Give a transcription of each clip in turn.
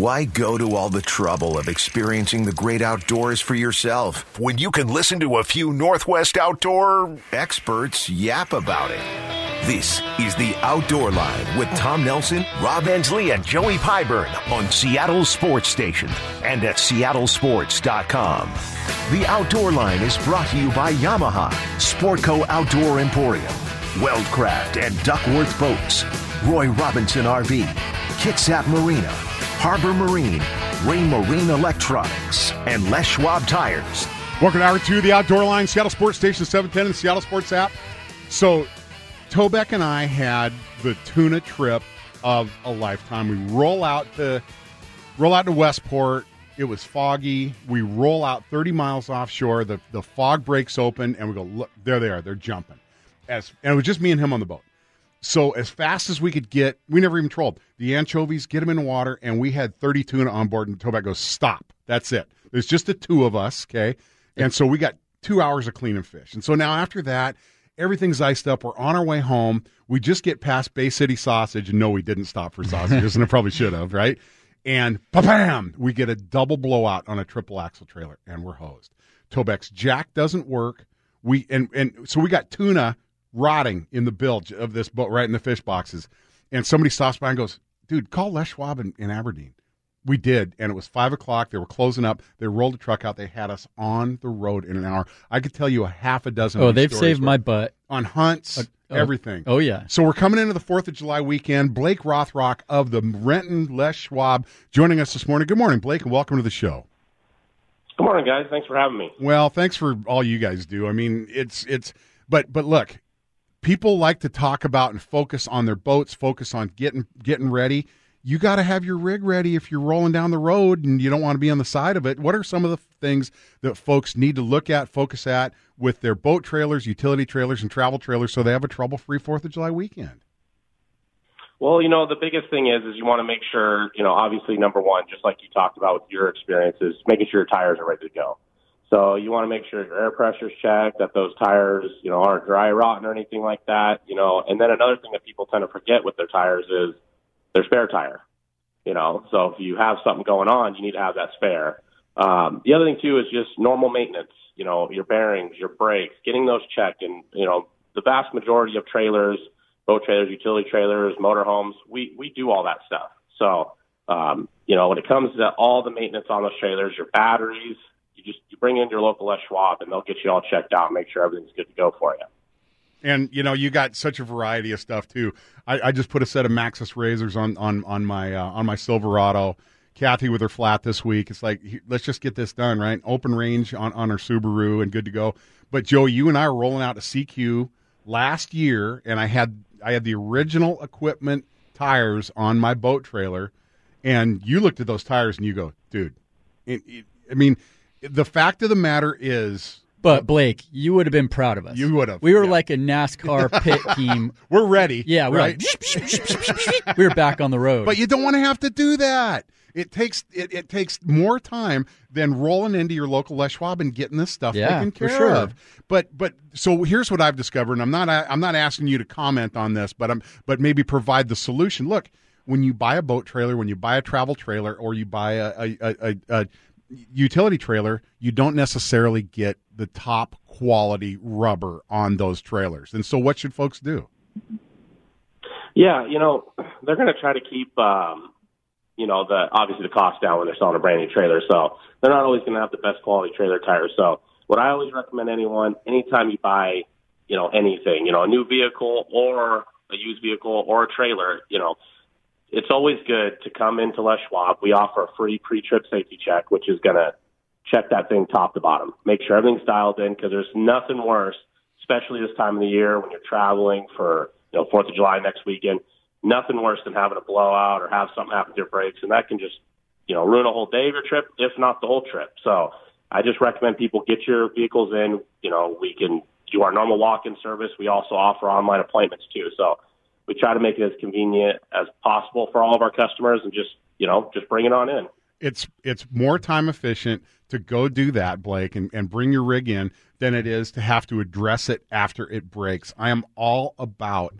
Why go to all the trouble of experiencing the great outdoors for yourself when you can listen to a few Northwest outdoor experts yap about it? This is the Outdoor Line with Tom Nelson, Rob Endsley, and Joey Pyburn on Seattle Sports Station and at seattlesports.com. The Outdoor Line is brought to you by Yamaha, Sportco Outdoor Emporium, Weldcraft and Duckworth Boats, Roy Robinson RV, Kitsap Marina, Harbor Marine, Raymarine Electronics, and Les Schwab Tires. Welcome to hour two of the Outdoor Line, Seattle Sports Station 710 and Seattle Sports app. So, Tobeck and I had the tuna trip of a lifetime. We roll out to roll out to Westport. It was foggy. We roll out 30 miles offshore. The the fog breaks open, and we go, look, there they are. They're jumping. As and it was just me and him on the boat. So as fast as we could get, we never even trolled the anchovies, get them in water, and we had 30 tuna on board. And Tobeck goes, "Stop! That's it. There's just the two of us, okay?" And so we got two hours of cleaning fish. And so now after that, everything's iced up. We're on our way home. We just get past Bay City Sausage, and no, we didn't stop for sausages, and I probably should have, right? And bam, we get a double blowout on a triple axle trailer, and we're hosed. Tobeck's jack doesn't work. We and and so we got tuna rotting in the bilge of this boat right in the fish boxes. And somebody stops by and goes, dude, call Les Schwab in, in Aberdeen. We did, and it was five o'clock. They were closing up. They rolled a truck out. They had us on the road in an hour. I could tell you a half a dozen. Oh, they've saved my butt on hunts, uh, oh, everything. Oh yeah. So we're coming into the Fourth of July weekend. Blake Rothrock of the Renton Les Schwab joining us this morning. Good morning, Blake, and welcome to the show. Good morning, guys. Thanks for having me. Well, thanks for all you guys do. I mean, it's it's but but look, people like to talk about and focus on their boats, focus on getting getting ready. You got to have your rig ready if you're rolling down the road and you don't want to be on the side of it. What are some of the things that folks need to look at, focus at with their boat trailers, utility trailers, and travel trailers so they have a trouble-free Fourth of July weekend? Well, you know, the biggest thing is is you want to make sure, you know, obviously number one, just like you talked about with your experiences, making sure your tires are ready to go. So you want to make sure your air pressure's checked, that those tires, you know, aren't dry rotting or anything like that, you know. And then another thing that people tend to forget with their tires is their spare tire. You know, so if you have something going on, you need to have that spare. Um, the other thing too is just normal maintenance. You know, your bearings, your brakes, getting those checked, and you know, the vast majority of trailers, boat trailers, utility trailers, motorhomes, we we do all that stuff. So, um, you know, when it comes to all the maintenance on those trailers, your batteries, you just you bring in your local Les Schwab, and they'll get you all checked out, make sure everything's good to go for you. And you know, you got such a variety of stuff too. I, I just put a set of Maxxis razors on on on my uh, on my Silverado. Kathy with her flat this week. It's like let's just get this done, right? Open range on on her Subaru and good to go. But Joe, you and I were rolling out a Sekiu last year, and I had I had the original equipment tires on my boat trailer, and you looked at those tires and you go, dude. It, it, I mean, the fact of the matter is but uh, Blake, you would have been proud of us. You would have. We were yeah. like a NASCAR pit team. we're ready. Yeah, we're right? like we are back on the road. But you don't want to have to do that. It takes it, it takes more time than rolling into your local Les Schwab and getting this stuff yeah, taken care sure. of. But but so here's what I've discovered, and I'm not I'm not asking you to comment on this, but I'm but maybe provide the solution. Look, when you buy a boat trailer, when you buy a travel trailer, or you buy a, a, a, a utility trailer, you don't necessarily get the top quality rubber on those trailers. And so, what should folks do? Yeah, you know, they're going to try to keep, um, you know, the obviously the cost down when they're selling a brand new trailer. So they're not always going to have the best quality trailer tires. So what I always recommend anyone, anytime you buy, you know, anything, you know, a new vehicle or a used vehicle or a trailer, you know, it's always good to come into Les Schwab. We offer a free pre-trip safety check, which is going to check that thing top to bottom, make sure everything's dialed in because there's nothing worse, especially this time of the year when you're traveling for, you know, 4th of July next weekend, nothing worse than having a blowout or have something happen to your brakes. And that can just, you know, ruin a whole day of your trip, if not the whole trip. So I just recommend people get your vehicles in. You know, we can do our normal walk-in service. We also offer online appointments too. So we try to make it as convenient as possible for all of our customers and just, you know, just bring it on in. It's it's more time efficient to go do that, Blake, and, and bring your rig in than it is to have to address it after it breaks. I am all about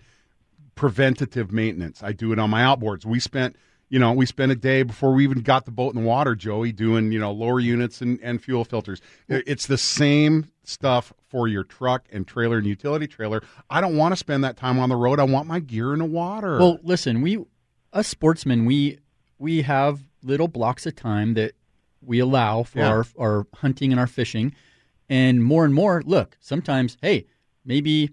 preventative maintenance. I do it on my outboards. We spent you know, we spent a day before we even got the boat in the water, Joey, doing, you know, lower units and, and fuel filters. It's the same stuff for your truck and trailer and utility trailer. I don't want to spend that time on the road. I want my gear in the water. Well, listen, we us sportsmen, we we have little blocks of time that we allow for Yeah. our our hunting and our fishing, and more and more. Look, sometimes, hey, maybe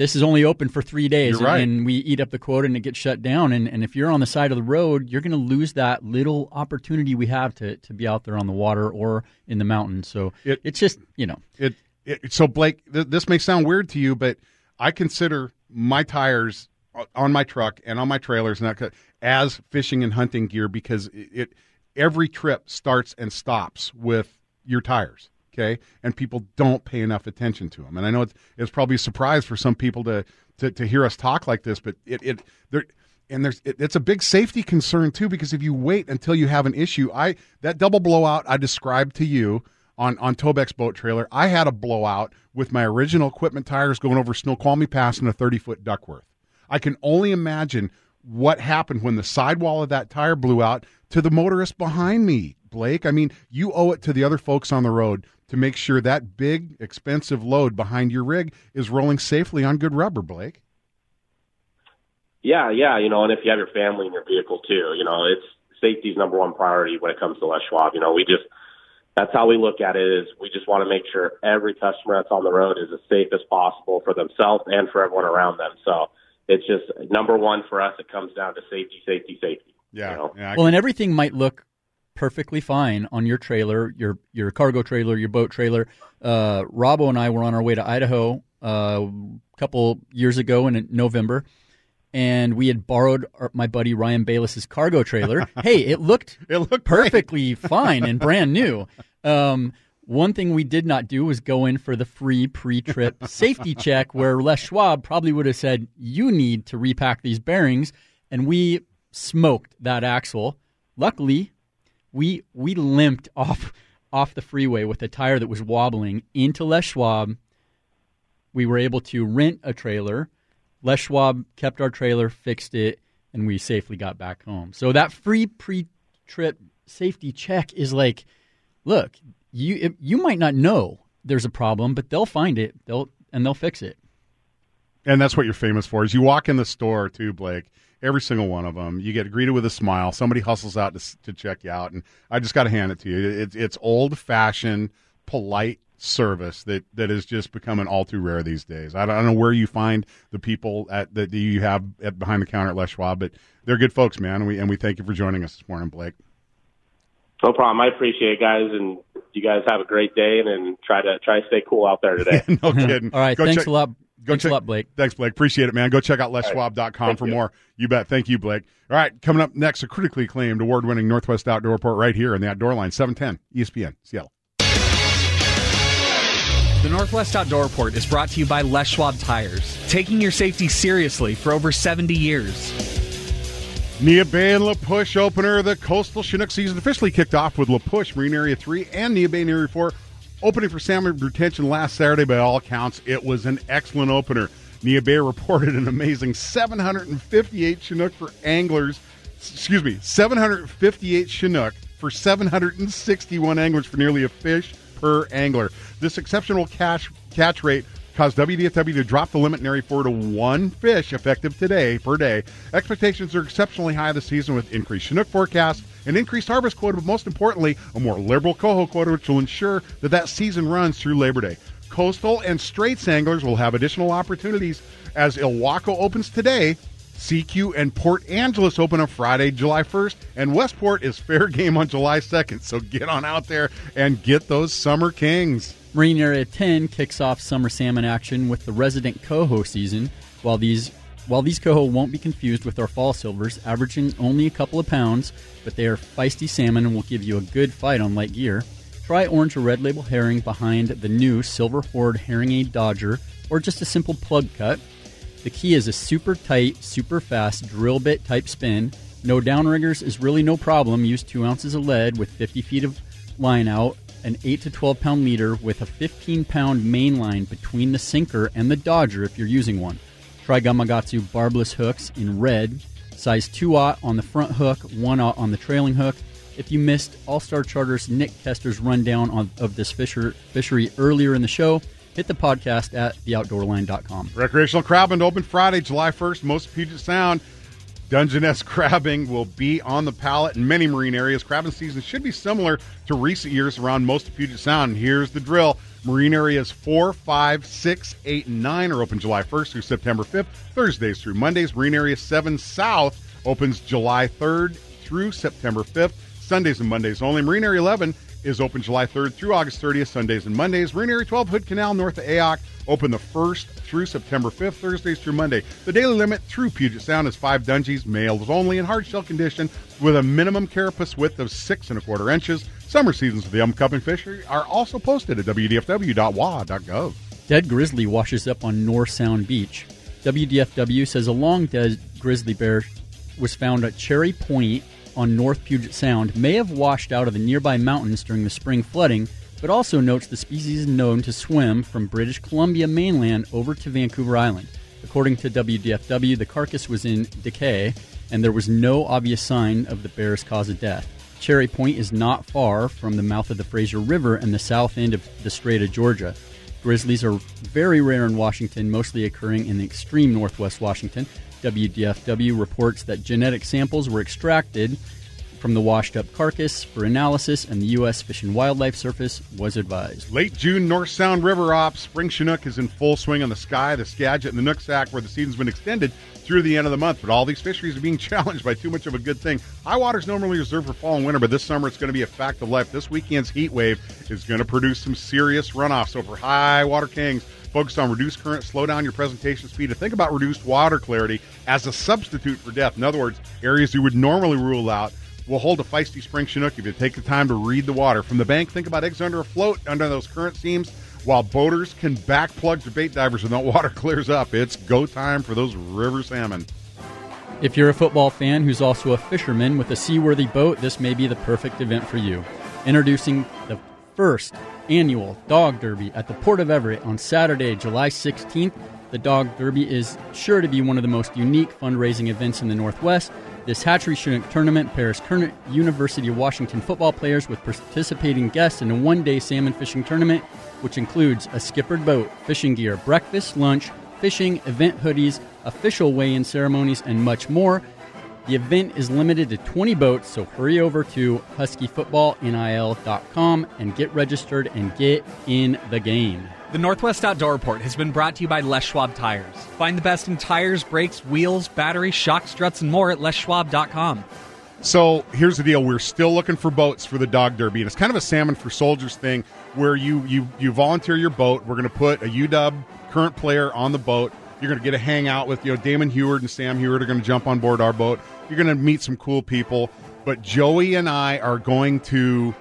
this is only open for three days, You're right. and we eat up the quota and it gets shut down. And, and if you're on the side of the road, you're going to lose that little opportunity we have to to be out there on the water or in the mountains. So It- it's just you know It, it so Blake, th- this may sound weird to you, but I consider my tires uh, on my truck and on my trailers and that as fishing and hunting gear because it, it every trip starts and stops with your tires. Okay, and people don't pay enough attention to them. And I know it's, it's probably a surprise for some people to, to to hear us talk like this, but it it there and there's it, it's a big safety concern too because if you wait until you have an issue, I that double blowout I described to you on on Tobeck's boat trailer, I had a blowout with my original equipment tires going over Snoqualmie Pass in a 30 foot Duckworth. I can only imagine what happened when the sidewall of that tire blew out to the motorist behind me, Blake. I mean, you owe it to the other folks on the road to make sure that big, expensive load behind your rig is rolling safely on good rubber, Blake. Yeah, yeah, you know, and if you have your family in your vehicle too, you know, it's safety's number one priority when it comes to Les Schwab. You know, we just that's how we look at it is we just want to make sure every customer that's on the road is as safe as possible for themselves and for everyone around them. So it's just number one for us. It comes down to safety, safety, safety. Yeah. You know? yeah Well, and everything might look perfectly fine on your trailer, your your cargo trailer, your boat trailer. Uh, Robbo and I were on our way to Idaho uh, a couple years ago in November, and we had borrowed our, my buddy Ryan Bayless's cargo trailer. hey, it looked It looked perfectly fine and brand new. Um, one thing we did not do was go in for the free pre-trip safety check, where Les Schwab probably would have said, "You need to repack these bearings," and we smoked that axle. Luckily, we we limped off off the freeway with a tire that was wobbling into Les Schwab. We were able to rent a trailer. Les Schwab kept our trailer, fixed it, and we safely got back home. So that free pre-trip safety check is like, look, you it, you might not know there's a problem, but they'll find it. They'll and they'll fix it. And that's what you're famous for. Is you walk in the store too, Blake. Every single one of them, you get greeted with a smile. Somebody hustles out to, to check you out, and I just got to hand it to you. It's it's old fashioned, polite service that that is just becoming all too rare these days. I don't, I don't know where you find the people at that you have at behind the counter at Les Schwab, but they're good folks, man. And we and we thank you for joining us this morning, Blake. No problem. I appreciate it, guys, and you guys have a great day, and, and try to try to stay cool out there today. no mm-hmm. kidding. All right, Go thanks check- a lot. Go thanks check, a lot, Blake. Thanks, Blake. Appreciate it, man. Go check out leschwab.com Thank for you. more. You bet. Thank you, Blake. All right, coming up next, a critically acclaimed award winning Northwest Outdoor Report right here in the Outdoor Line, 710 ESPN, Seattle. The Northwest Outdoor Report is brought to you by Les Schwab Tires, taking your safety seriously for over 70 years. Neah Bay and La Push opener. The Coastal Chinook season officially kicked off with La Push Marine Area 3 and Neah Bay Area 4 opening for salmon retention last Saturday. By all accounts, it was an excellent opener. Neah Bay reported an amazing 758 Chinook for anglers. Excuse me, 758 Chinook for 761 anglers for nearly a fish per angler. This exceptional catch catch rate caused WDFW to drop the limit in Area 4 to one fish effective today per day. Expectations are exceptionally high this season with increased Chinook forecasts, an increased harvest quota, but most importantly, a more liberal coho quota, which will ensure that that season runs through Labor Day. Coastal and Straits anglers will have additional opportunities as Ilwaco opens today. Sekiu and Port Angeles open on Friday, July 1st, and Westport is fair game on July 2nd. So get on out there and get those summer kings. Marine Area 10 kicks off summer salmon action with the resident coho season. While these while these coho won't be confused with our fall silvers, averaging only a couple of pounds, but they are feisty salmon and will give you a good fight on light gear. Try orange or red label herring behind the new Silver Horde Herring Aid Dodger, or just a simple plug cut. The key is a super tight, super fast drill bit type spin. No downriggers is really no problem. Use 2 ounces of lead with 50 feet of line out, an 8 to 12 pound leader with a 15 pound main line between the sinker and the dodger if you're using one. Try Gamakatsu barbless hooks in red, Size 2-aught on the front hook, 1-aught on the trailing hook. If you missed All Star Charter's Nick Kester's rundown on, of this fisher, fishery earlier in the show, hit the podcast at theoutdoorline.com. Recreational crabbing open Friday, July 1st, most Puget Sound. Dungeness crabbing will be on the pallet in many marine areas. Crabbing season should be similar to recent years around most of Puget Sound. Here's the drill. Marine areas 4, 5, 6, 8, and 9 are open July 1st through September 5th, Thursdays through Mondays. Marine area 7 South opens July 3rd through September 5th, Sundays and Mondays only. Marine area 11 is open July 3rd through August 30th, Sundays and Mondays. Marine area 12 Hood Canal north of Ayock open the 1st through September 5th, Thursdays through Monday. The daily limit through Puget Sound is five dungeons, males only in hard shell condition with a minimum carapace width of six and a quarter inches. Summer seasons of the um cup and fishery are also posted at wdfw.wa.gov. Dead grizzly washes up on North Sound Beach. WDFW says a long dead grizzly bear was found at Cherry Point on North Puget Sound may have washed out of the nearby mountains during the spring flooding, but also notes the species is known to swim from British Columbia mainland over to Vancouver Island. According to WDFW, the carcass was in decay and there was no obvious sign of the bear's cause of death. Cherry Point is not far from the mouth of the Fraser River and the south end of the Strait of Georgia. Grizzlies are very rare in Washington, mostly occurring in the extreme northwest Washington. WDFW reports that genetic samples were extracted from the washed up carcass for analysis, and the U.S. Fish and Wildlife Service was advised. Late June North Sound River Ops. Spring Chinook is in full swing on the Sky, the Skagit, and the Nooksack, where the season's been extended through the end of the month. But all these fisheries are being challenged by too much of a good thing. High water is normally reserved for fall and winter, but this summer it's going to be a fact of life. This weekend's heat wave is going to produce some serious runoffs. So for high water kings, focused on reduced current, slow down your presentation speed, and think about reduced water clarity as a substitute for depth. In other words, areas you would normally rule out will hold a feisty spring Chinook if you take the time to read the water. From the bank, think about eggs under a float under those current seams, while boaters can back plug to bait divers when that water clears up. It's go time for those river salmon. If you're a football fan who's also a fisherman with a seaworthy boat, this may be the perfect event for you. Introducing the first annual Dog Derby at the Port of Everett on Saturday, July 16th. The Dog Derby is sure to be one of the most unique fundraising events in the Northwest. This Hatchery Chinook tournament pairs current University of Washington football players with participating guests in a one day salmon fishing tournament, which includes a skippered boat, fishing gear, breakfast, lunch, fishing, event hoodies, official weigh in ceremonies, and much more. The event is limited to 20 boats, so hurry over to huskyfootballnil.com and get registered and get in the game. The Northwest Outdoor Report has been brought to you by Les Schwab Tires. Find the best in tires, brakes, wheels, batteries, shock struts, and more at leschwab.com. So here's the deal: we're still looking for boats for the dog derby, and it's kind of a salmon for soldiers thing, where you you you volunteer your boat. We're going to put a UW current player on the boat. You're going to get a hangout with you know Damon Huard and Sam Huard are going to jump on board our boat. You're going to meet some cool people, but Joey and I are going to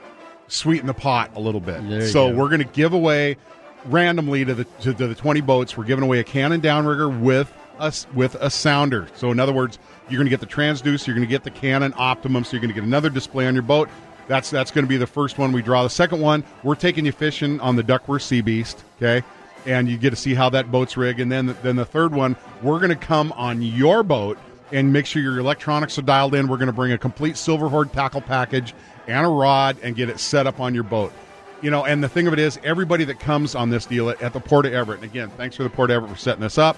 sweeten the pot a little bit. So go. we're going to give away randomly to the to, to the 20 boats. We're giving away a cannon downrigger with us with a sounder. So in other words, you're going to get the transducer, you're going to get the Cannon Optimum, so you're going to get another display on your boat. That's that's going to be the first one we draw. The second one, we're taking you fishing on the Duckworth Sea Beast, okay? And you get to see how that boat's rigged. And then then the third one, we're going to come on your boat and make sure your electronics are dialed in. We're going to bring a complete silver horde tackle package and a rod and get it set up on your boat. You know, and the thing of it is, everybody that comes on this deal at, at the Port of Everett, and again, thanks for the Port of Everett for setting this up.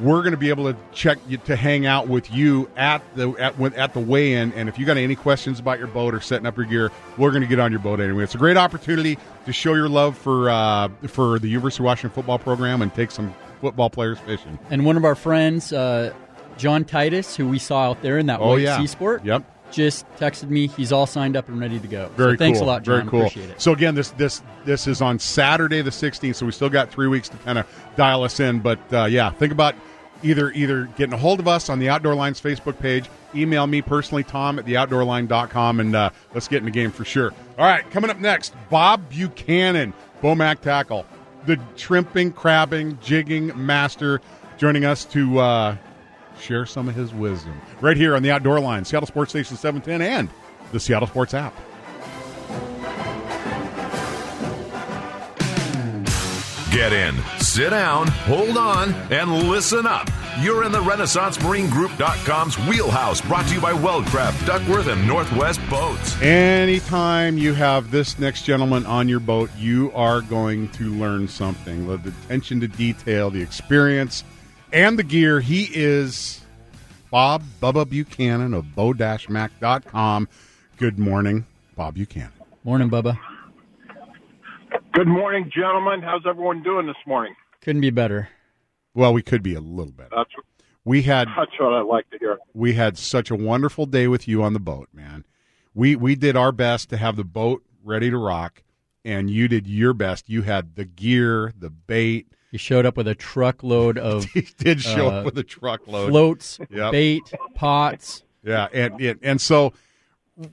We're going to be able to check you to hang out with you at the at at the weigh-in, and if you got any questions about your boat or setting up your gear, we're going to get on your boat anyway. It's a great opportunity to show your love for uh, for the University of Washington football program and take some football players fishing. And one of our friends, uh, John Titus, who we saw out there in that Oh white yeah, sea sport, Yep. Just texted me. He's all signed up and ready to go. Very so thanks cool. a lot, John. Very cool. Appreciate it. So again, this this this is on Saturday the 16th, so we still got three weeks to kind of dial us in. But uh, yeah, think about either either getting a hold of us on the Outdoor Lines Facebook page, email me personally, Tom at theoutdoorline.com, and uh, let's get in the game for sure. All right, coming up next, Bob Buchanan, Bomac Tackle, the shrimping, crabbing, jigging master, joining us to uh, share some of his wisdom right here on the Outdoor Line, Seattle Sports Station 710, and the Seattle Sports app. Get in, sit down, hold on, and listen up. You're in the RenaissanceMarineGroup.com's wheelhouse, brought to you by Weldcraft, Duckworth, and Northwest Boats. Anytime you have this next gentleman on your boat, you are going to learn something. The attention to detail, the experience, and the gear. He is Bob Bubba Buchanan of bomac.com. Good morning, Bob Buchanan. Morning, Bubba. Good morning, gentlemen. How's everyone doing this morning? Couldn't be better. Well, we could be a little better. That's We had that's what I like to hear. we had such a wonderful day with you on the boat, man. We we did our best to have the boat ready to rock, and you did your best. You had the gear, the bait. You showed up with a truckload of He did show Uh, up with a truckload. floats, Yep. bait, pots. Yeah, and, and and so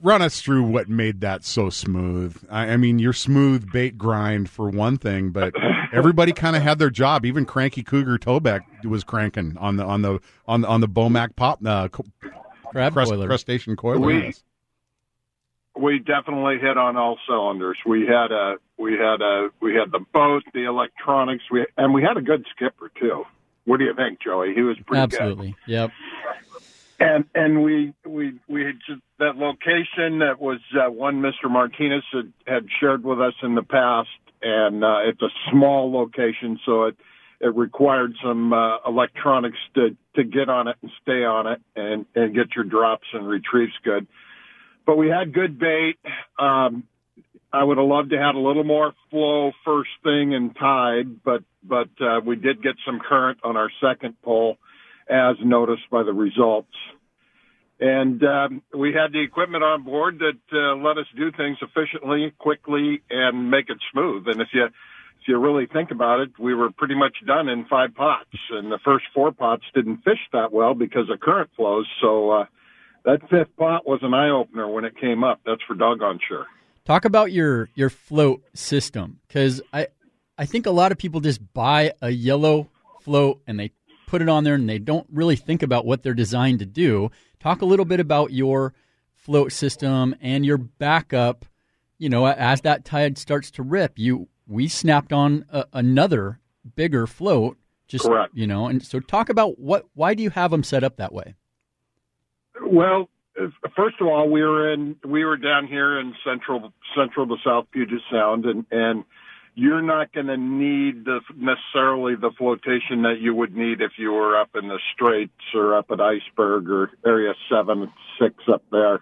run us through what made that so smooth. I, I mean, your smooth bait grind for one thing, but everybody kind of had their job. Even Cranky Cougar Tobeck was cranking on the on the on the on the Bomac pop uh, Crab crust, boiler. crustacean coiler. We- Yes. We definitely hit on all cylinders. We had a we had a we had the boat, the electronics, we and we had a good skipper too. What do you think, Joey? He was pretty good. Absolutely. Yep. And and we we we had just that location that was uh, one Mr. Martinez had, had shared with us in the past, and uh, it's a small location, so it it required some uh, electronics to to get on it and stay on it and and get your drops and retrieves good. But we had good bait. Um, I would have loved to have a little more flow first thing and tide, but but uh, we did get some current on our second pull, as noticed by the results. And um, we had the equipment on board that uh, let us do things efficiently, quickly, and make it smooth. And if you if you really think about it, we were pretty much done in five pots, and the first four pots didn't fish that well because of current flows. So uh, that fifth pot was an eye opener when it came up. That's for doggone sure. Talk about your your float system because I I think a lot of people just buy a yellow float and they put it on there and they don't really think about what they're designed to do. Talk a little bit about your float system and your backup. You know, as that tide starts to rip, you we snapped on a, another bigger float. Just Correct. you know, and so talk about what why do you have them set up that way? Well, first of all, we were in we were down here in central central to South Puget Sound, and and you're not going to need the necessarily the flotation that you would need if you were up in the Straits or up at Iceberg or Area Seven Six up there.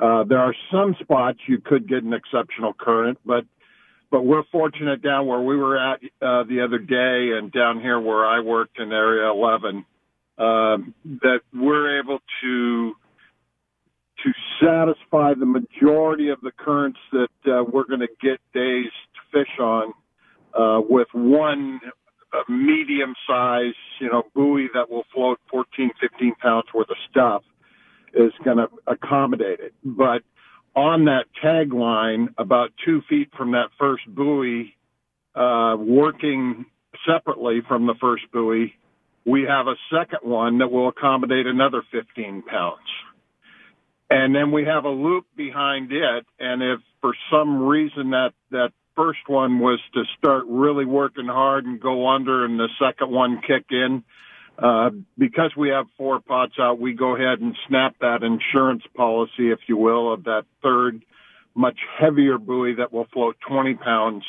Uh, there are some spots you could get an exceptional current, but but we're fortunate down where we were at uh, the other day, and down here where I worked in Area Eleven um, that we're able to to satisfy the majority of the currents that uh, we're going to get days to fish on uh, with one uh, medium size, you know, buoy that will float 14, 15 pounds worth of stuff is going to accommodate it. But on that tag line, about two feet from that first buoy, uh, working separately from the first buoy, we have a second one that will accommodate another 15 pounds. And then we have a loop behind it. And if for some reason that, that first one was to start really working hard and go under and the second one kick in, uh, because we have four pots out, we go ahead and snap that insurance policy, if you will, of that third, much heavier buoy that will float 20 pounds.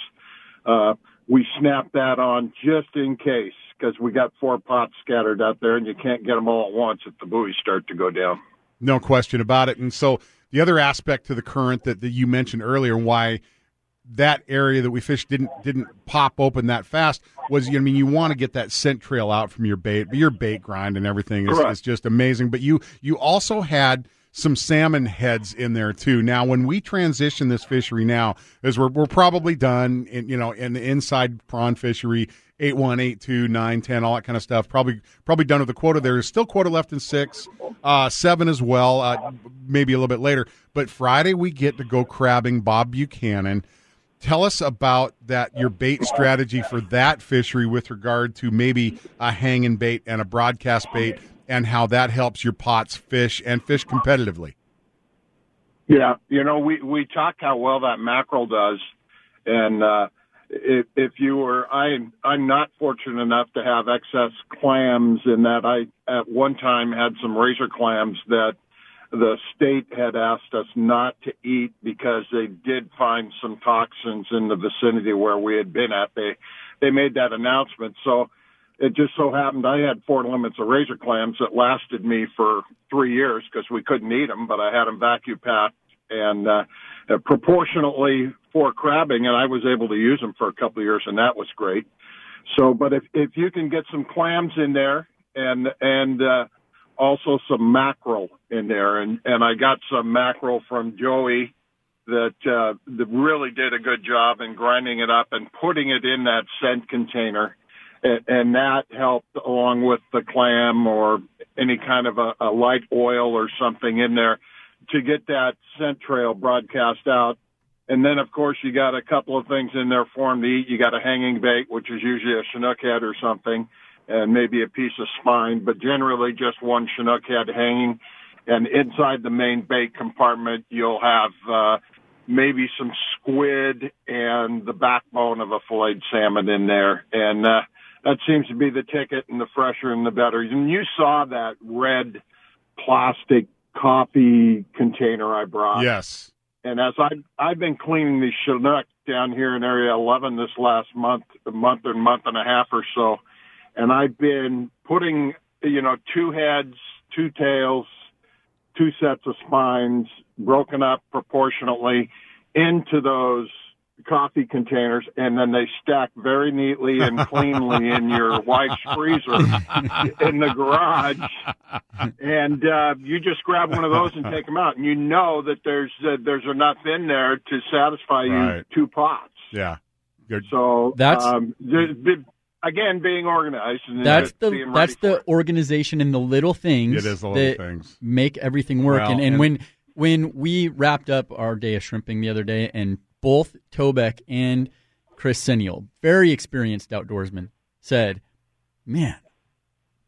Uh, we snap that on just in case because we got four pots scattered out there and you can't get them all at once if the buoys start to go down. No question about it. And so the other aspect to the current that, that you mentioned earlier and why that area that we fished didn't didn't pop open that fast was I mean you want to get that scent trail out from your bait, but your bait grind and everything is, is just amazing. But you you also had some salmon heads in there too. Now, when we transition this fishery now, as we're we're probably done in you know in the inside prawn fishery, eight one, eight two, nine, ten, all that kind of stuff. Probably probably done with the quota. There is still quota left in six, uh, seven as well, uh, maybe a little bit later. But Friday we get to go crabbing Bob Buchanan. Tell us about that your bait strategy for that fishery with regard to maybe a hanging bait and a broadcast bait and how that helps your pots fish and fish competitively. Yeah, you know, we we talk how well that mackerel does, and uh, if, if you were, I, I'm not fortunate enough to have excess clams in that I at one time had some razor clams that the state had asked us not to eat because they did find some toxins in the vicinity where we had been at. They, they made that announcement. So it just so happened I had four limits of razor clams that lasted me for three years because we couldn't eat them, but I had them vacuum packed and, uh, proportionately for crabbing, and I was able to use them for a couple of years, and that was great. So, but if if you can get some clams in there and and uh, also some mackerel in there, and and I got some mackerel from Joey that uh, that really did a good job in grinding it up and putting it in that scent container, and, that helped along with the clam or any kind of a, a light oil or something in there to get that scent trail broadcast out. And then, of course, you got a couple of things in there for them to eat. You got a hanging bait, which is usually a Chinook head or something, and maybe a piece of spine, but generally just one Chinook head hanging. And inside the main bait compartment, you'll have uh, maybe some squid and the backbone of a filleted salmon in there. And uh, that seems to be the ticket, and the fresher and the better. And you saw that red plastic coffee container I brought. Yes. And as I I've been cleaning the Chinook down here in Area 11 this last month, a month and month and a half or so, and I've been putting you know two heads, two tails, two sets of spines broken up proportionately into those coffee containers and then they stack very neatly and cleanly in your wife's freezer in the garage and uh you just grab one of those and take them out and you know that there's uh, there's enough in there to satisfy you Right. two pots Yeah. Good. so That's- um the, the, again being organized and That's the that's the it. organization and the little things It is the little things. make everything work. Well, and, and, and- when when we wrapped up our day of shrimping the other day, and both Tobeck and Chris Seniel, very experienced outdoorsmen, said, "Man,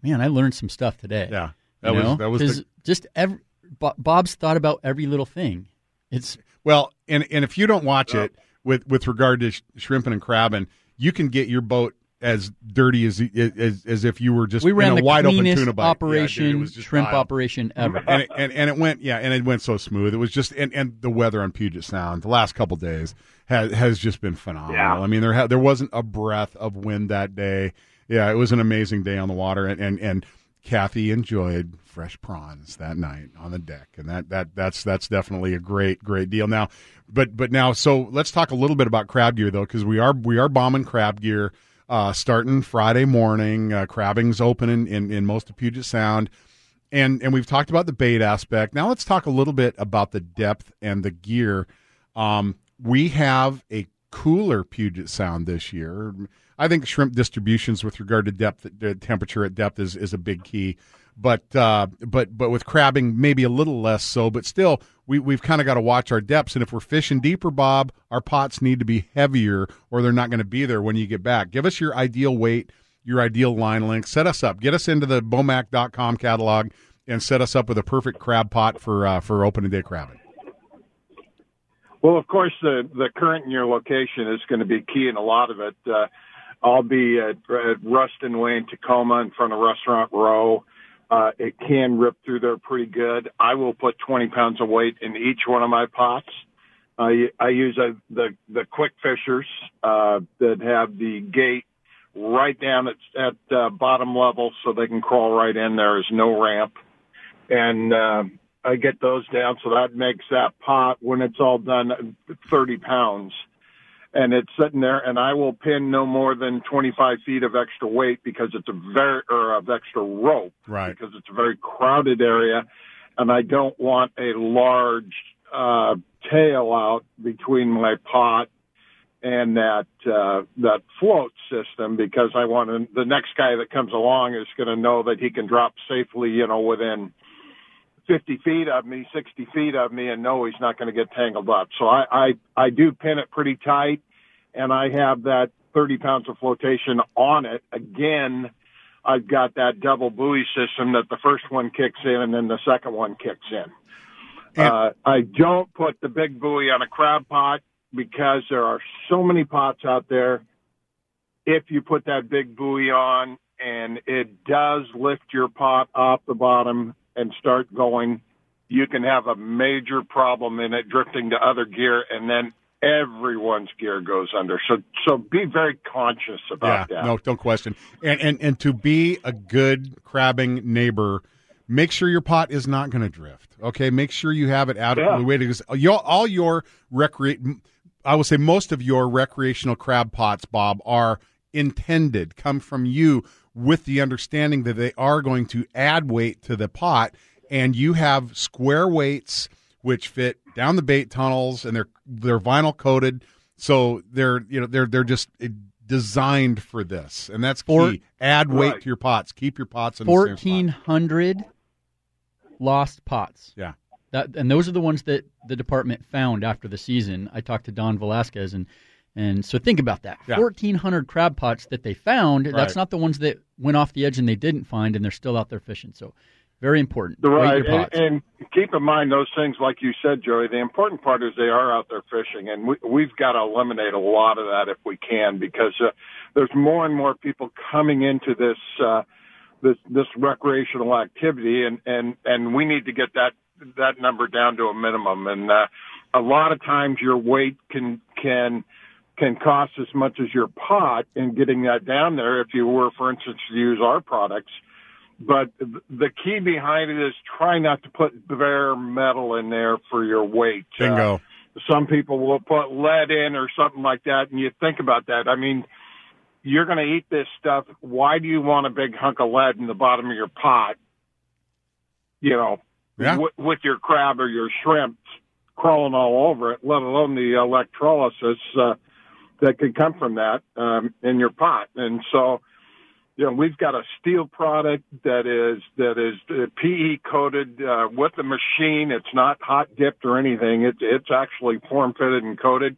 man, I learned some stuff today." Yeah. That You was know? that was the, just every, Bob's thought about every little thing. It's well, and and if you don't watch uh, it with with regard to sh- shrimping and crabbing, you can get your boat as dirty as as, as if you were just we ran in a the wide open cleanest tuna bite. Yeah, dude, operation, it was just shrimp vile. operation ever. and it, and and it went yeah, and it went so smooth. It was just and, and the weather on Puget Sound the last couple days has has just been phenomenal. Yeah. I mean there ha- there wasn't a breath of wind that day. Yeah, it was an amazing day on the water, and and, and Kathy enjoyed fresh prawns that night on the deck, and that that that's that's definitely a great great deal. Now, but but now so let's talk a little bit about crab gear though, because we are we are bombing crab gear. Uh, starting Friday morning, uh, crabbing's open in, in, in most of Puget Sound and and we've talked about the bait aspect. Now let's talk a little bit about the depth and the gear. Um, we have a cooler Puget Sound this year. I think shrimp distributions with regard to depth, the temperature at depth is, is a big key. But uh, but but with crabbing, maybe a little less so. But still, we we've kind of got to watch our depths. And if we're fishing deeper, Bob, our pots need to be heavier, or they're not going to be there when you get back. Give us your ideal weight your ideal line length. Set us up. Get us into the bomac.com catalog and set us up with a perfect crab pot for uh, for opening day crabbing. Well, of course, the the current in your location is going to be key in a lot of it. Uh, I'll be at, at Ruston Way in Tacoma in front of Restaurant Row. Uh, it can rip through there pretty good. I will put 20 pounds of weight in each one of my pots. I I use a, the the quick fishers uh, that have the gate right down at at uh, bottom level, so they can crawl right in. There is no ramp, and uh, I get those down, so that makes that pot when it's all done 30 pounds. And it's sitting there, and I will pin no more than 25 feet of extra weight because it's a very, or of extra rope Right. because it's a very crowded area, and I don't want a large uh, tail out between my pot and that uh, that float system because I want to, the next guy that comes along is going to know that he can drop safely, you know, within 50 feet of me, 60 feet of me, and know he's not going to get tangled up. So I, I I do pin it pretty tight, and I have that 30 pounds of flotation on it. Again, I've got that double buoy system that the first one kicks in and then the second one kicks in. And- uh, I don't put the big buoy on a crab pot because there are so many pots out there. If you put that big buoy on and it does lift your pot off the bottom and start going, you can have a major problem in it drifting to other gear and then everyone's gear goes under. So so be very conscious about yeah, that. No, don't question. And and and to be a good crabbing neighbor, make sure your pot is not going to drift. Okay, make sure you have it adequately Yeah. way because uh, your, all your recreate. I will say most of your recreational crab pots, Bob, are intended come from you with the understanding that they are going to add weight to the pot, and you have square weights which fit down the bait tunnels, and they're they're vinyl coated, so they're you know they're they're just eh, designed for this, and that's key. Four- Add weight Right. to your pots. Keep your pots in the same spot. Fourteen hundred lost pots. Yeah. That and those are the ones that the department found after the season. I talked to Don Velasquez and and so think about that. Yeah. Fourteen hundred crab pots that they found. Right. That's not the ones that went off the edge and they didn't find, and they're still out there fishing. So very important. Right, and, and keep in mind those things, like you said, Joey. The important part is they are out there fishing, and we, we've got to eliminate a lot of that if we can, because uh, there's more and more people coming into this uh, this this recreational activity, and and and we need to get that that number down to a minimum. And uh, a lot of times, your weight can can can cost as much as your pot in getting that down there. If you were, for instance, to use our products but the key behind it is try not to put bare metal in there for your weight. Uh, Bingo. some people will put lead in or something like that, and you think about that. I mean, you're going to eat this stuff. Why do you want a big hunk of lead in the bottom of your pot? You know, Yeah. wi- with your crab or your shrimp crawling all over it, let alone the electrolysis uh, that could come from that um, in your pot. And so, you know, we've got a steel product that is that is uh, PE coated uh, with the machine. It's not hot dipped or anything. It's it's actually form fitted and coated.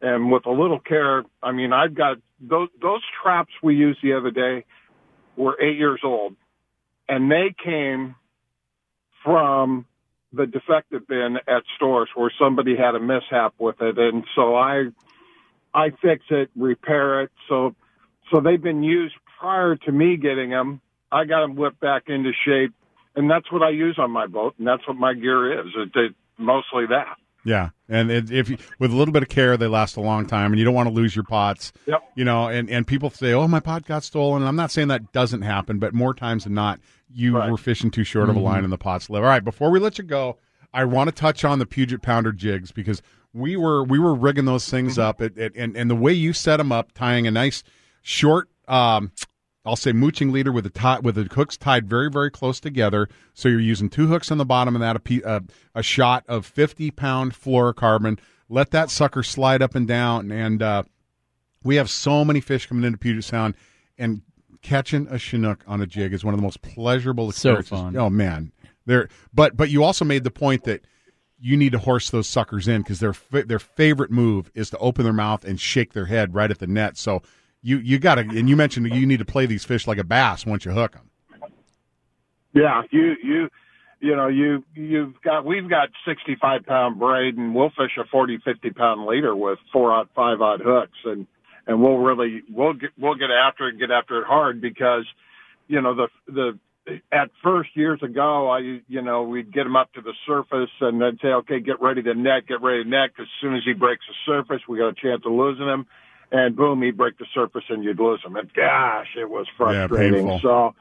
And with a little care, I mean, I've got those those traps we used the other day were eight years old, and they came from the defective bin at stores where somebody had a mishap with it, and so I I fix it, repair it. So so they've been used prior to me getting them. I got them whipped back into shape, and that's what I use on my boat, and that's what my gear is. It, it, mostly that. Yeah, and it, if you, with a little bit of care, they last a long time, and you don't want to lose your pots. Yep. You know, and and people say, "Oh, my pot got stolen." And I'm not saying that doesn't happen, but more times than not, you Right. were fishing too short of Mm-hmm. a line, and the pots live. All right, before we let you go, I want to touch on the Puget Pounder jigs because we were we were rigging those things Mm-hmm. up, it, it, and and the way you set them up, tying a nice short. Um, I'll say mooching leader with the tie, with the hooks tied very very close together. So you're using two hooks on the bottom and that a, pe- uh, a shot of 50 pound fluorocarbon. Let that sucker slide up and down, and uh, we have so many fish coming into Puget Sound, and catching a chinook on a jig is one of the most pleasurable So experiences. fun. Oh man, there. But but you also made the point that you need to horse those suckers in because their their favorite move is to open their mouth and shake their head right at the net. So you you got to and you mentioned you need to play these fish like a bass once you hook them. Yeah, you you you know you you've got we've got sixty five pound braid and we'll fish a 40, 50 pound leader with four odd five odd hooks and and we'll really we'll get we'll get after it and get after it hard because you know the the at first years ago I you know we'd get him up to the surface and then say okay get ready to net get ready to net as soon as he breaks the surface we got a chance of losing him and boom he'd break the surface and you'd lose him and gosh it was frustrating painful. so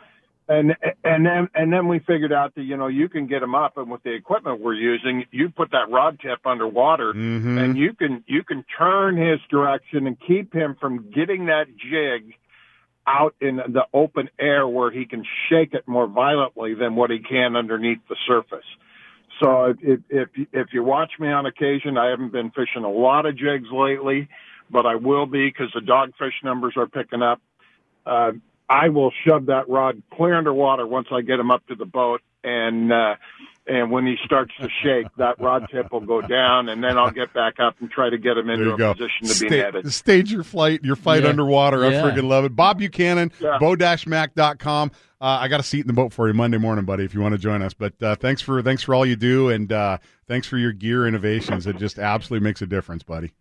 and and then and then we figured out that you know you can get them up, and with the equipment we're using, you put that rod tip underwater, Mhm. and you can you can turn his direction and keep him from getting that jig out in the open air where he can shake it more violently than what he can underneath the surface. So if if if you watch me on occasion, I haven't been fishing a lot of jigs lately, but I will be because the dogfish numbers are picking up. Uh, I will shove that rod clear underwater once I get him up to the boat, and uh, and when he starts to shake, that rod tip will go down, and then I'll get back up and try to get him into a go. position to be Sta- netted. Stage your flight, your fight Yeah. underwater. I Yeah. freaking love it. Bob Buchanan, Yeah. bomac.com. Uh, I got a seat in the boat for you Monday morning, buddy, if you want to join us. But uh, thanks for thanks for all you do, and uh, thanks for your gear innovations. It just absolutely makes a difference, buddy.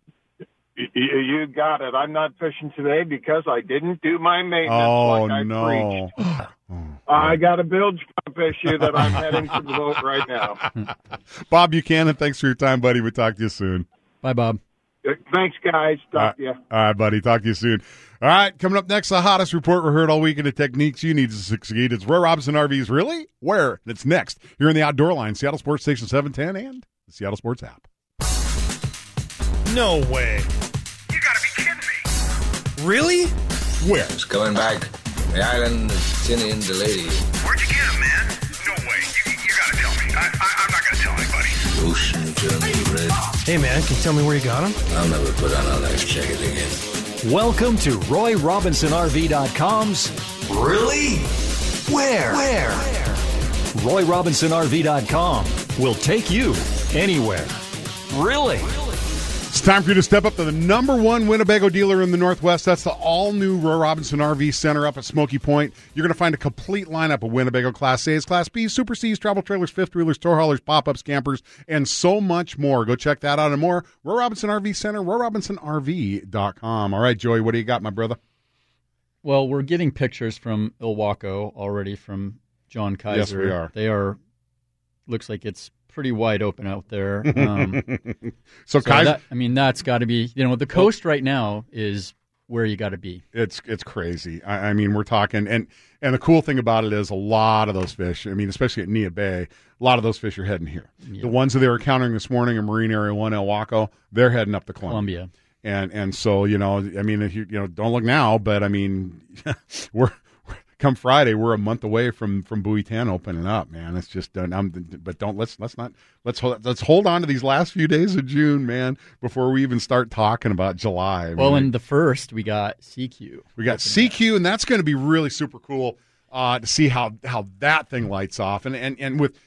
You, you got it. I'm not fishing today because I didn't do my maintenance Oh like I no! preached. I got a bilge pump issue that I'm heading to the boat right now. Bob Buchanan, thanks for your time, buddy. We'll talk to you soon. Bye, Bob. Uh, Thanks, guys. Talk to you. All right, buddy. Talk to you soon. All right, coming up next, the hottest report we heard all week in the techniques you need to succeed. It's Roy Robinson RVs. Really? Where? It's next. Here in the Outdoor Line, Seattle Sports Station 710 and the Seattle Sports app. No way. Really? Where? Just coming back the island of Tinny and the lady. Where'd you get him, man? No way. You, you gotta tell me. I, I, I'm not gonna tell anybody. The ocean turned red. Hey, man, can you tell me where you got them? I'll never put on a life jacket again. Welcome to RoyRobinsonRV.com's Really? Where? Where? RoyRobinsonRV.com will take you anywhere. Really? It's time for you to step up to the number one Winnebago dealer in the Northwest. That's the all new Roy Robinson RV Center up at Smoky Point. You're going to find a complete lineup of Winnebago Class A's, Class B's, Super C's, travel trailers, fifth wheelers, tour haulers, pop ups, campers, and so much more. Go check that out and more. Roy Robinson RV Center, RoyRobinsonRV.com. All right, Joey, what do you got, my brother? Well, we're getting pictures from Ilwaco already from John Kaiser. Yes, we are. They are. Looks like it's pretty wide open out there. Um, So, so Kaiser, that, I mean, that's got to be. You know, the coast right now is where you got to be. it's it's crazy. I, I mean, we're talking, and and the cool thing about it is a lot of those fish. I mean, especially at Neah Bay, a lot of those fish are heading here. The ones that they were encountering this morning in Marine Area One, Ilwaco, they're heading up to Columbia. Columbia. and and so you know, I mean, if you you know, don't look now, but I mean, we're come Friday, we're a month away from from Buoy Ten opening up, man. It's just done. I'm, but don't let's let's not let's hold, let's hold on to these last few days of June, man, before we even start talking about July. I Well, mean, in the first, we got Sekiu. we got Sekiu, and that's going to be really super cool uh, to see how how that thing lights off. And and and with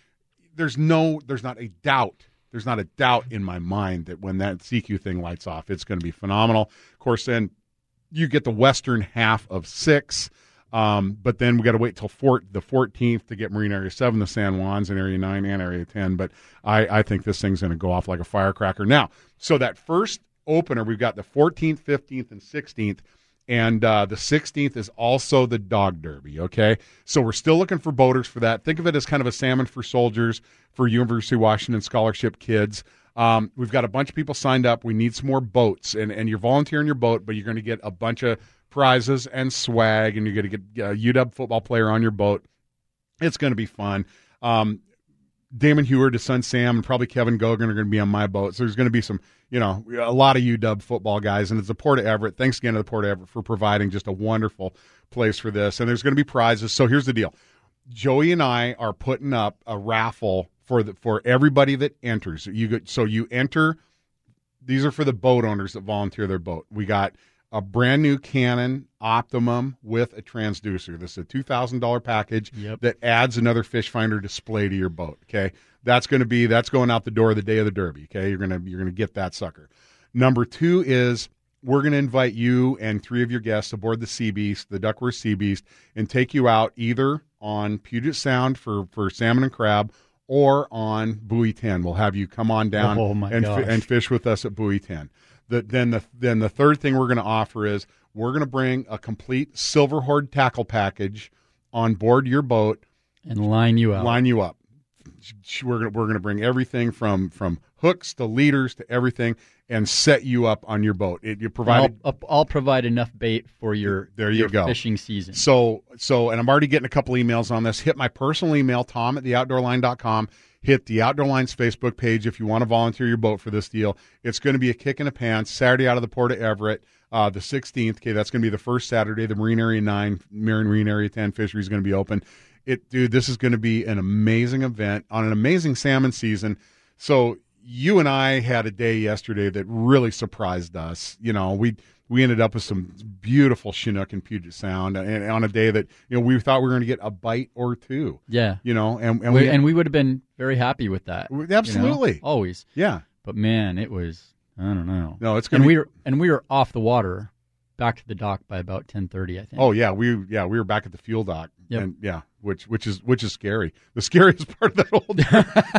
there's no there's not a doubt there's not a doubt in my mind that when that Sekiu thing lights off, it's going to be phenomenal. Of course, then you get the western half of six. Um, but then we got to wait till Fort the 14th to get Marine Area 7, the San Juans, and Area 9 and Area 10. But I, I think this thing's going to go off like a firecracker. Now, so that first opener, we've got the 14th, 15th, and 16th. And uh, the 16th is also the dog derby, okay? So we're still looking for boaters for that. Think of it as kind of a salmon for soldiers for University of Washington scholarship kids. Um, we've got a bunch of people signed up. We need some more boats, and, and you're volunteering your boat, but you're going to get a bunch of prizes and swag, and you're going to get a UW football player on your boat. It's going to be fun. Um, Damon Huard, his son Sam, and probably Kevin Gogan are going to be on my boat. So there's going to be some, you know, a lot of UW football guys, and it's the Port of Everett. Thanks again to the Port of Everett for providing just a wonderful place for this. And there's going to be prizes. So here's the deal: Joey and I are putting up a raffle for the for everybody that enters. You get, so you enter. These are for the boat owners that volunteer their boat. We got a brand new Cannon Optimum with a transducer. This is a two thousand dollar package Yep. that adds another fish finder display to your boat. Okay, that's going to be that's going out the door the day of the Derby. Okay, you're gonna you're gonna get that sucker. Number two is we're going to invite you and three of your guests aboard the Sea Beast, the Duckworth Sea Beast, and take you out either on Puget Sound for for salmon and crab. Or on Buoy Ten, we'll have you come on oh down Oh, and gosh. and fish with us at Buoy Ten. The, then the then the third thing we're going to offer is we're going to bring a complete silver horde tackle package on board your boat, And line you out. line you up. We're going we're going to bring everything from from hooks to leaders to everything, and set you up on your boat. It, you I'll, I'll, I'll provide enough bait for your There you your go. fishing season. So, so, and I'm already getting a couple emails on this. Hit my personal email, tom at theoutdoorline.com. Hit the Outdoor Lines Facebook page if you want to volunteer your boat for this deal. It's going to be a kick in the pants Saturday out of the Port of Everett, uh, the 16th. Okay, that's going to be the first Saturday. The Marine Area 9, Marine Area 10 fishery is going to be open. It, dude, this is going to be an amazing event on an amazing salmon season. So, you and I had a day yesterday that really surprised us. You know, we we ended up with some beautiful Chinook and Puget Sound, and on a day that you know we thought we were going to get a bite or two. yeah. You know, and and We, we, and we would have been very happy with that. We- you know? absolutely. Always. yeah, But man, it was I don't know. no, it's going and be. we were and we were off the water, back to the dock by about ten thirty, I think. Oh yeah, we yeah we were back at the fuel dock, Yep. and yeah, which which is which is scary. The scariest part of that whole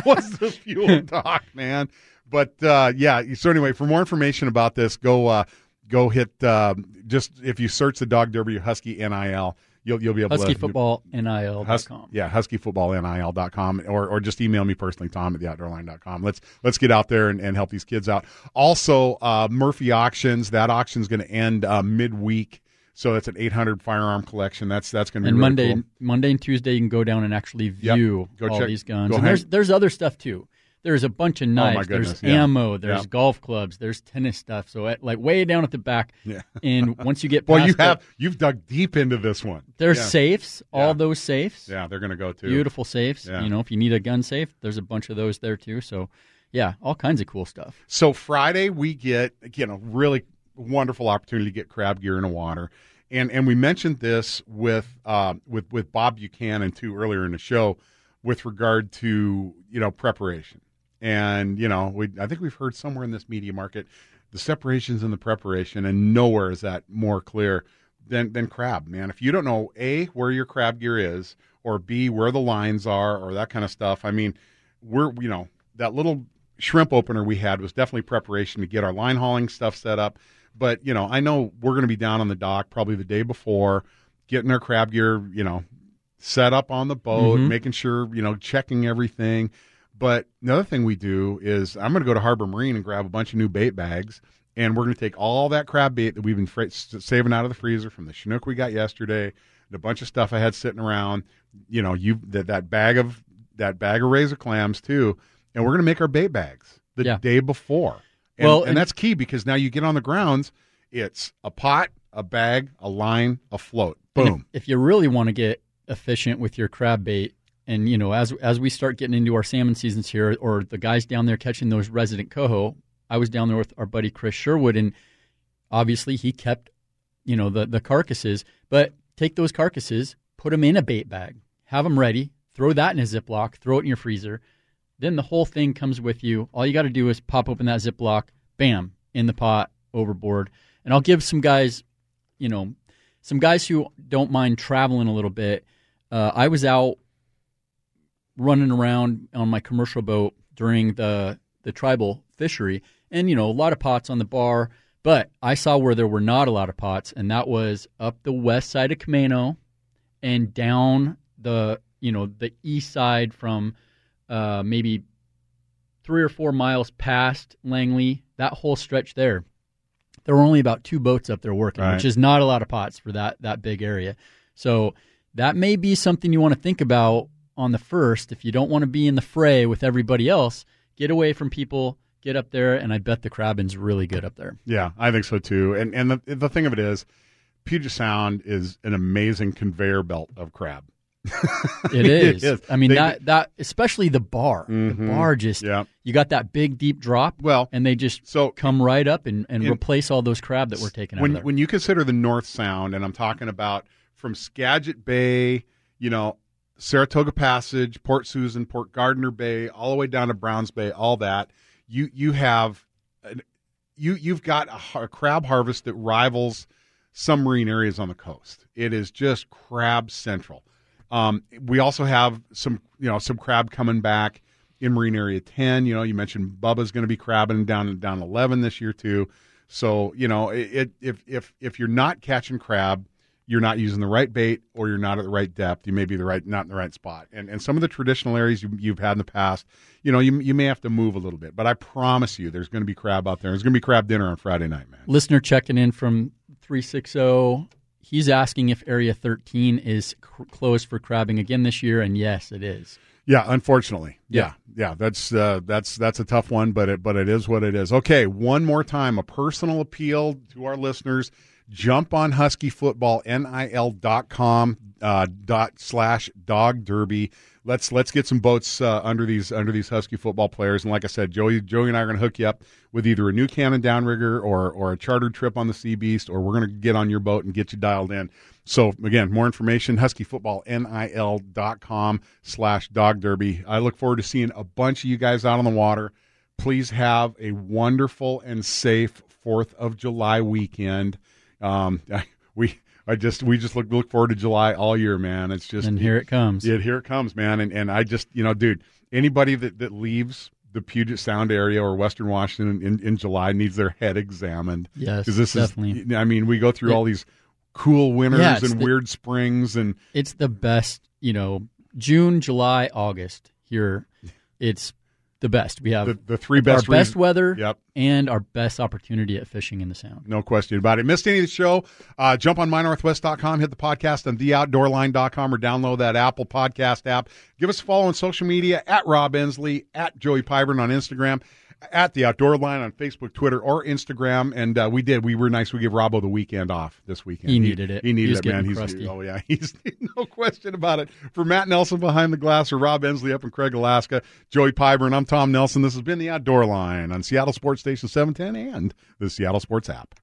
was the fuel dock, man. But uh, yeah, so anyway, for more information about this, go uh, go hit uh, just if you search the Dog Derby Husky NIL, you'll you'll be able Husky to HuskyFootballNIL.com. Hus- yeah, Husky football huskyfootballnil.com or or just email me personally, Tom at theoutdoorline.com. Let's let's get out there and, and help these kids out. Also, uh, Murphy Auctions, that auction's going to end uh, midweek. So it's an 800 firearm collection. That's that's going to be and really Monday, cool. Monday and Tuesday, you can go down and actually view Go all check- these guns. And there's there's other stuff too. There's a bunch of Oh, knives. goodness, there's yeah. ammo. There's Yeah. golf clubs. There's tennis stuff. So at, like way down at the back. Yeah. And once you get Well, you the- have you've dug deep into this one. there's Yeah. safes. All those safes. Yeah, they're going to go too. Beautiful safes. You know, if you need a gun safe, there's a bunch of those there too. So, yeah, all kinds of cool stuff. So Friday we get again a really wonderful opportunity to get crab gear in the water, and and we mentioned this with uh, with with Bob Buchanan too earlier in the show with regard to you know preparation, and you know we I think we've heard somewhere in this media market the separations and the preparation, and nowhere is that more clear than than crab man. If you don't know a where your crab gear is, or b where the lines are, or that kind of stuff, I mean we're you know that little shrimp opener we had was definitely preparation to get our line hauling stuff set up. But you know, I know we're going to be down on the dock probably the day before, getting our crab gear, you know, set up on the boat, Mhm. making sure you know checking everything. But another thing we do is I'm going to go to Harbor Marine and grab a bunch of new bait bags, and we're going to take all that crab bait that we've been fra- saving out of the freezer from the Chinook we got yesterday, and a bunch of stuff I had sitting around. You know, you that that bag of that bag of razor clams too, and we're going to make our bait bags the Yeah. day before. And, Well, and, and- that's key because now you get on the grounds, it's a pot, a bag, a line, a float. And if- Boom. If, you really want to get efficient with your crab bait, and you know, as as we start getting into our salmon seasons here, or the guys down there catching those resident coho, I was down there with our buddy Chris Sherwood, and obviously he kept, you know, the the carcasses. But take those carcasses, put them in a bait bag, have them ready, throw that in a Ziploc, throw it in your freezer. Then the whole thing comes with you. All you got to do is pop open that Ziploc, bam, in the pot, overboard. And I'll give some guys, you know, some guys who don't mind traveling a little bit. Uh, I was out running around on my commercial boat during the the tribal fishery, and you know, a lot of pots on the bar. But I saw where there were not a lot of pots, and that was up the west side of Camano and down the you know the east side from uh, maybe three or four miles past Langley. That whole stretch there, there were only about two boats up there working, Right. which is not a lot of pots for that that big area. So that may be something you want to think about on the first. If you don't want to be in the fray with everybody else, get away from people, get up there, and I bet the crabbing's really good up there. Yeah, I think so too. And and the the thing of it is, Puget Sound is an amazing conveyor belt of crab. It is. It is. I mean They- that that especially the bar. Mhm. The bar just Yeah. you got that big deep drop. Well, and they just so come right up and, and replace all those crab that we're taking out when when you consider the North Sound, and I'm talking about from Skagit Bay, you know, Saratoga Passage, Port Susan, Port Gardner Bay, all the way down to Browns Bay, all that, you you have an- you you've got a, har- crab harvest that rivals some marine areas on the coast. It is just crab central. Um, we also have some you know some crab coming back in Marine Area 10. You know, you mentioned Bubba's going to be crabbing down down 11 this year too. So you know, it, it if if if you're not catching crab, you're not using the right bait or you're not at the right depth. You may be the right not in the right spot. And and some of the traditional areas you, you've had in the past, you know, you you may have to move a little bit. But I promise you, there's going to be crab out there. There's going to be crab dinner on Friday night, man. Listener checking in from 360. He's asking if Area 13 is c- closed for crabbing again this year, and yes, it is. Yeah, unfortunately. Yeah. Yeah, yeah, that's uh, that's that's a tough one, but it but it is what it is. Okay, one more time, a personal appeal to our listeners: jump on huskyfootballnil.com uh, dot slash dog derby. Let's let's get some boats uh, under these under these husky football players. And like I said, Joey Joey and I are going to hook you up with either a new cannon downrigger or or a chartered trip on the Sea Beast, or we're going to get on your boat and get you dialed in. So again, more information, huskyfootballnil.com slash dog derby. I look forward to seeing a bunch of you guys out on the water. Please have a wonderful and safe Fourth of July weekend. Um, we I just we just look look forward to July all year, man. It's just And here it comes. Yeah, here it comes, man. And and I just you know, dude, anybody that that leaves the Puget Sound area or Western Washington in, in July needs their head examined. Yes, this definitely. is. I mean, we go through all these cool winters Yeah, and the- weird springs, and It's the best, you know, June, July, August here. It's the best. We have the, the three best our best weather Yep. and our best opportunity at fishing in the Sound. No question about it. Missed any of the show? Uh, jump on mynorthwest.com, hit the podcast on theoutdoorline.com, or download that Apple Podcast app. Give us a follow on social media at Rob Endsley, at Joey Pyburn on Instagram, at the Outdoor Line on Facebook, Twitter, or Instagram. And uh, we did. We were nice. We gave Robbo the weekend off this weekend. He needed it. He needed He it, man. He's crusty. oh yeah. He's no question about it. For Matt Nelson behind the glass, or Rob Endsley up in Craig, Alaska, Joey Pyburn. I'm Tom Nelson. This has been the Outdoor Line on Seattle Sports Station 710 and the Seattle Sports app.